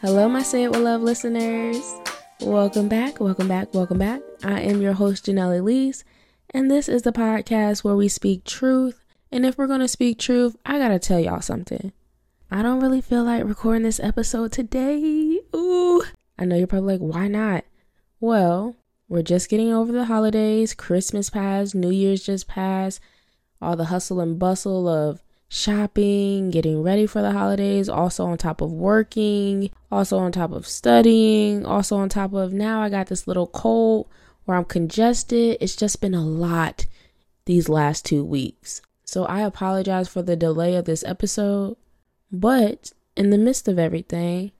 Hello, my Say It With Love listeners. Welcome back, welcome back, welcome back. I am your host, Janelle Elise, and this is the podcast where we speak truth. And if we're going to speak truth, I got to tell y'all something. I don't really feel like recording this episode today. Ooh. I know you're probably like, why not? Well, we're just getting over the holidays. Christmas passed, New Year's just passed. All the hustle and bustle of shopping, getting ready for the holidays, also on top of working, also on top of studying, also on top of now I got this little cold where I'm congested. It's just been a lot these last two weeks. So I apologize for the delay of this episode, but in the midst of everything,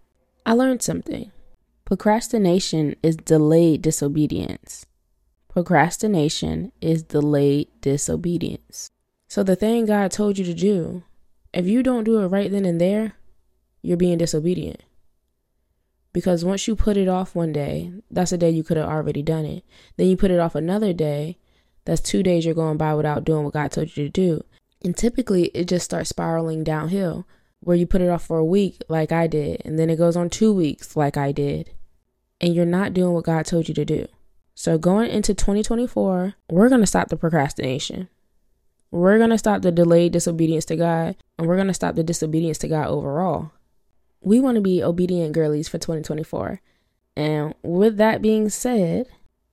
I learned something. Procrastination is delayed disobedience. Procrastination is delayed disobedience. So the thing God told you to do, if you don't do it right then and there, you're being disobedient. Because once you put it off one day, that's a day you could have already done it. Then you put it off another day, that's two days you're going by without doing what God told you to do. And typically it just starts spiraling downhill where you put it off for a week like I did, and then it goes on two weeks like I did, and you're not doing what God told you to do. So going into 2024, we're going to stop the procrastination. We're going to stop the delayed disobedience to God and we're going to stop the disobedience to God overall. We want to be obedient girlies for 2024. And with that being said,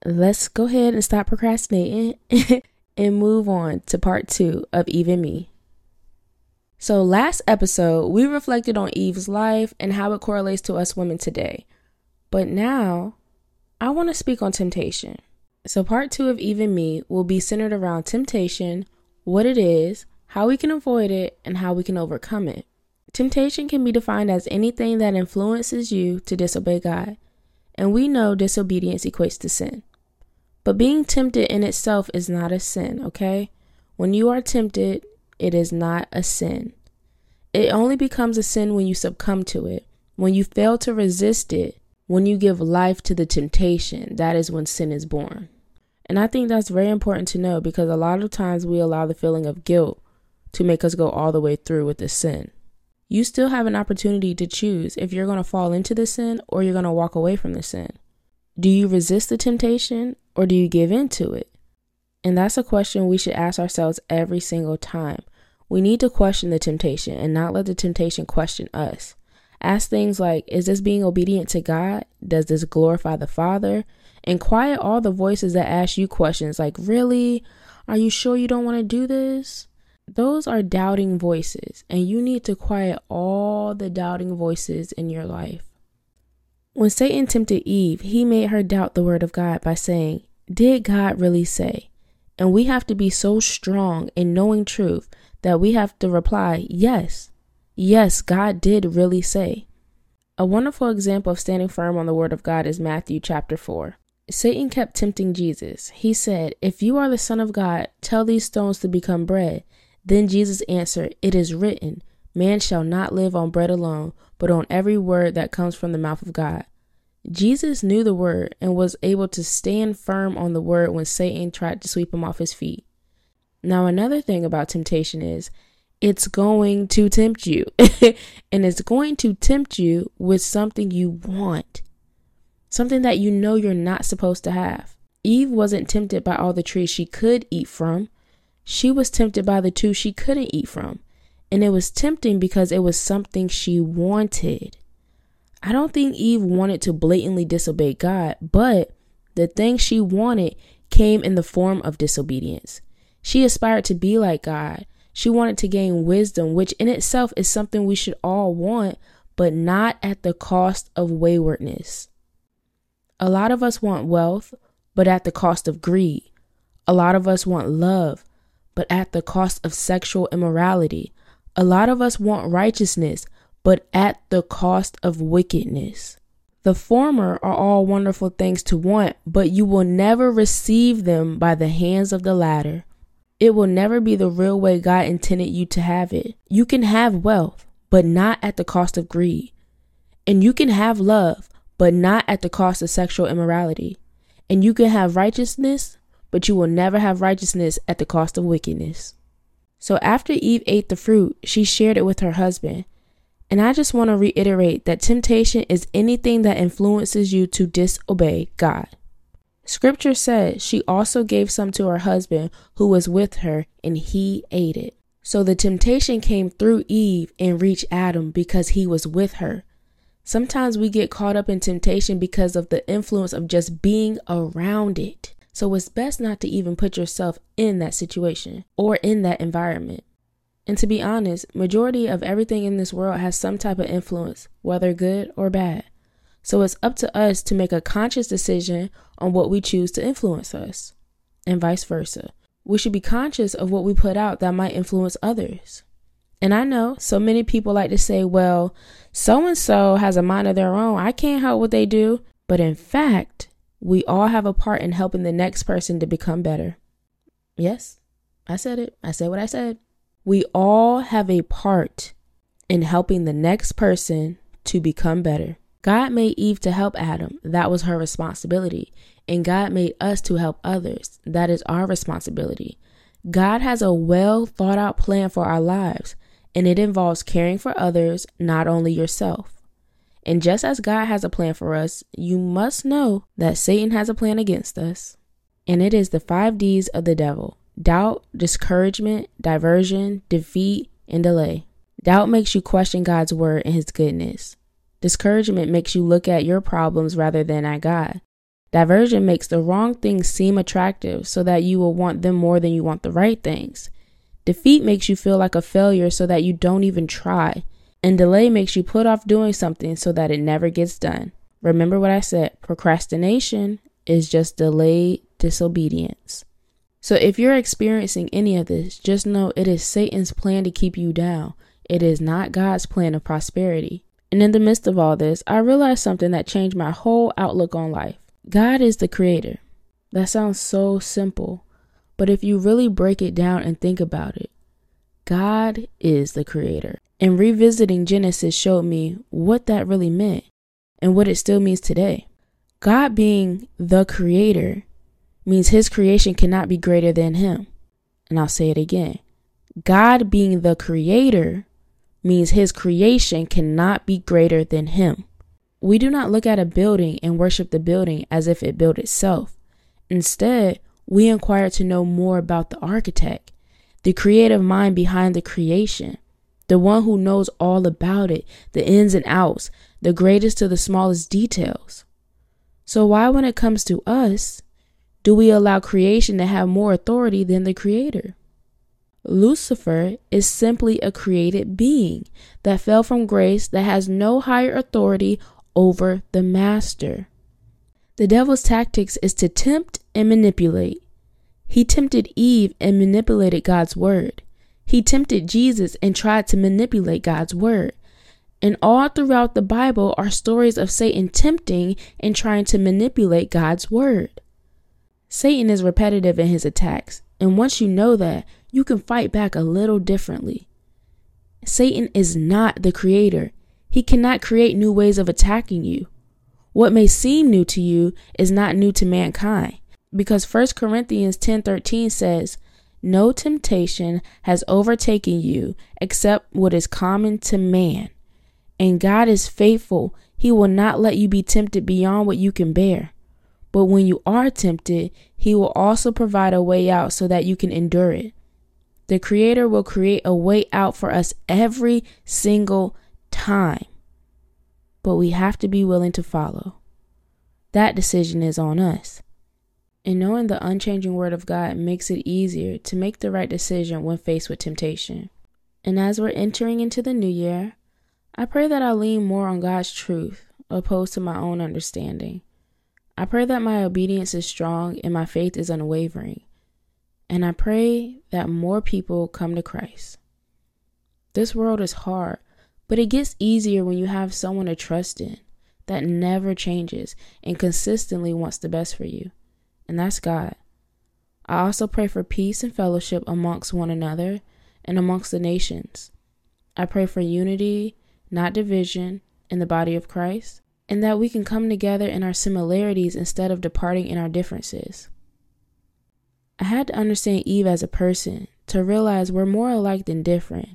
let's go ahead and stop procrastinating and move on to part two of Even Me. So, last episode, we reflected on Eve's life and how it correlates to us women today. But now, I want to speak on temptation. So, part two of Even Me will be centered around temptation, what it is, how we can avoid it, and how we can overcome it. Temptation can be defined as anything that influences you to disobey God, and we know disobedience equates to sin. But being tempted in itself is not a sin, okay? When you are tempted, it is not a sin. It only becomes a sin when you succumb to it, when you fail to resist it, when you give life to the temptation. That is when sin is born. And I think that's very important to know because a lot of times we allow the feeling of guilt to make us go all the way through with the sin. You still have an opportunity to choose if you're going to fall into the sin or you're going to walk away from the sin. Do you resist the temptation or do you give in to it? And that's a question we should ask ourselves every single time. We need to question the temptation and not let the temptation question us. Ask things like Is this being obedient to God? Does this glorify the Father? And quiet all the voices that ask you questions like, Really? Are you sure you don't want to do this? Those are doubting voices, and you need to quiet all the doubting voices in your life. When Satan tempted Eve, he made her doubt the word of God by saying, Did God really say? And we have to be so strong in knowing truth that we have to reply, Yes, yes, God did really say. A wonderful example of standing firm on the word of God is Matthew chapter 4. Satan kept tempting Jesus. He said, If you are the Son of God, tell these stones to become bread. Then Jesus answered, It is written, Man shall not live on bread alone, but on every word that comes from the mouth of God. Jesus knew the word and was able to stand firm on the word when Satan tried to sweep him off his feet. Now, another thing about temptation is it's going to tempt you, and it's going to tempt you with something you want, something that you know you're not supposed to have. Eve wasn't tempted by all the trees she could eat from, she was tempted by the two she couldn't eat from. And it was tempting because it was something she wanted. I don't think Eve wanted to blatantly disobey God, but the thing she wanted came in the form of disobedience. She aspired to be like God. She wanted to gain wisdom, which in itself is something we should all want, but not at the cost of waywardness. A lot of us want wealth, but at the cost of greed. A lot of us want love, but at the cost of sexual immorality. A lot of us want righteousness, but at the cost of wickedness. The former are all wonderful things to want, but you will never receive them by the hands of the latter. It will never be the real way God intended you to have it. You can have wealth, but not at the cost of greed. And you can have love, but not at the cost of sexual immorality. And you can have righteousness, but you will never have righteousness at the cost of wickedness. So after Eve ate the fruit, she shared it with her husband. And I just want to reiterate that temptation is anything that influences you to disobey God. Scripture says she also gave some to her husband who was with her, and he ate it. So the temptation came through Eve and reached Adam because he was with her. Sometimes we get caught up in temptation because of the influence of just being around it. So it's best not to even put yourself in that situation or in that environment. And to be honest, majority of everything in this world has some type of influence, whether good or bad. So it's up to us to make a conscious decision on what we choose to influence us, and vice versa. We should be conscious of what we put out that might influence others. And I know so many people like to say, well, so and so has a mind of their own. I can't help what they do. But in fact, we all have a part in helping the next person to become better. Yes, I said it. I said what I said. We all have a part in helping the next person to become better. God made Eve to help Adam. That was her responsibility. And God made us to help others. That is our responsibility. God has a well thought out plan for our lives, and it involves caring for others, not only yourself. And just as God has a plan for us, you must know that Satan has a plan against us. And it is the five D's of the devil doubt, discouragement, diversion, defeat, and delay. Doubt makes you question God's word and his goodness. Discouragement makes you look at your problems rather than at God. Diversion makes the wrong things seem attractive so that you will want them more than you want the right things. Defeat makes you feel like a failure so that you don't even try. And delay makes you put off doing something so that it never gets done. Remember what I said procrastination is just delayed disobedience. So if you're experiencing any of this, just know it is Satan's plan to keep you down. It is not God's plan of prosperity. And in the midst of all this, I realized something that changed my whole outlook on life. God is the creator. That sounds so simple, but if you really break it down and think about it, God is the creator. And revisiting Genesis showed me what that really meant and what it still means today. God being the creator means his creation cannot be greater than him. And I'll say it again God being the creator means his creation cannot be greater than him. We do not look at a building and worship the building as if it built itself. Instead, we inquire to know more about the architect, the creative mind behind the creation, the one who knows all about it, the ins and outs, the greatest to the smallest details. So, why, when it comes to us, do we allow creation to have more authority than the creator? Lucifer is simply a created being that fell from grace that has no higher authority over the master. The devil's tactics is to tempt and manipulate. He tempted Eve and manipulated God's word. He tempted Jesus and tried to manipulate God's word. And all throughout the Bible are stories of Satan tempting and trying to manipulate God's word. Satan is repetitive in his attacks, and once you know that, you can fight back a little differently. Satan is not the creator. He cannot create new ways of attacking you. What may seem new to you is not new to mankind because 1 Corinthians 10:13 says, "No temptation has overtaken you except what is common to man. And God is faithful. He will not let you be tempted beyond what you can bear. But when you are tempted, he will also provide a way out so that you can endure it." The Creator will create a way out for us every single time. But we have to be willing to follow. That decision is on us. And knowing the unchanging Word of God makes it easier to make the right decision when faced with temptation. And as we're entering into the new year, I pray that I lean more on God's truth opposed to my own understanding. I pray that my obedience is strong and my faith is unwavering. And I pray that more people come to Christ. This world is hard, but it gets easier when you have someone to trust in that never changes and consistently wants the best for you. And that's God. I also pray for peace and fellowship amongst one another and amongst the nations. I pray for unity, not division, in the body of Christ, and that we can come together in our similarities instead of departing in our differences. I had to understand Eve as a person to realize we're more alike than different.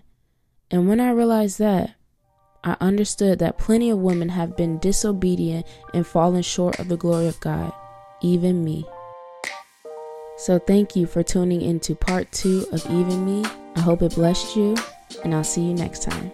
And when I realized that, I understood that plenty of women have been disobedient and fallen short of the glory of God, even me. So, thank you for tuning into part two of Even Me. I hope it blessed you, and I'll see you next time.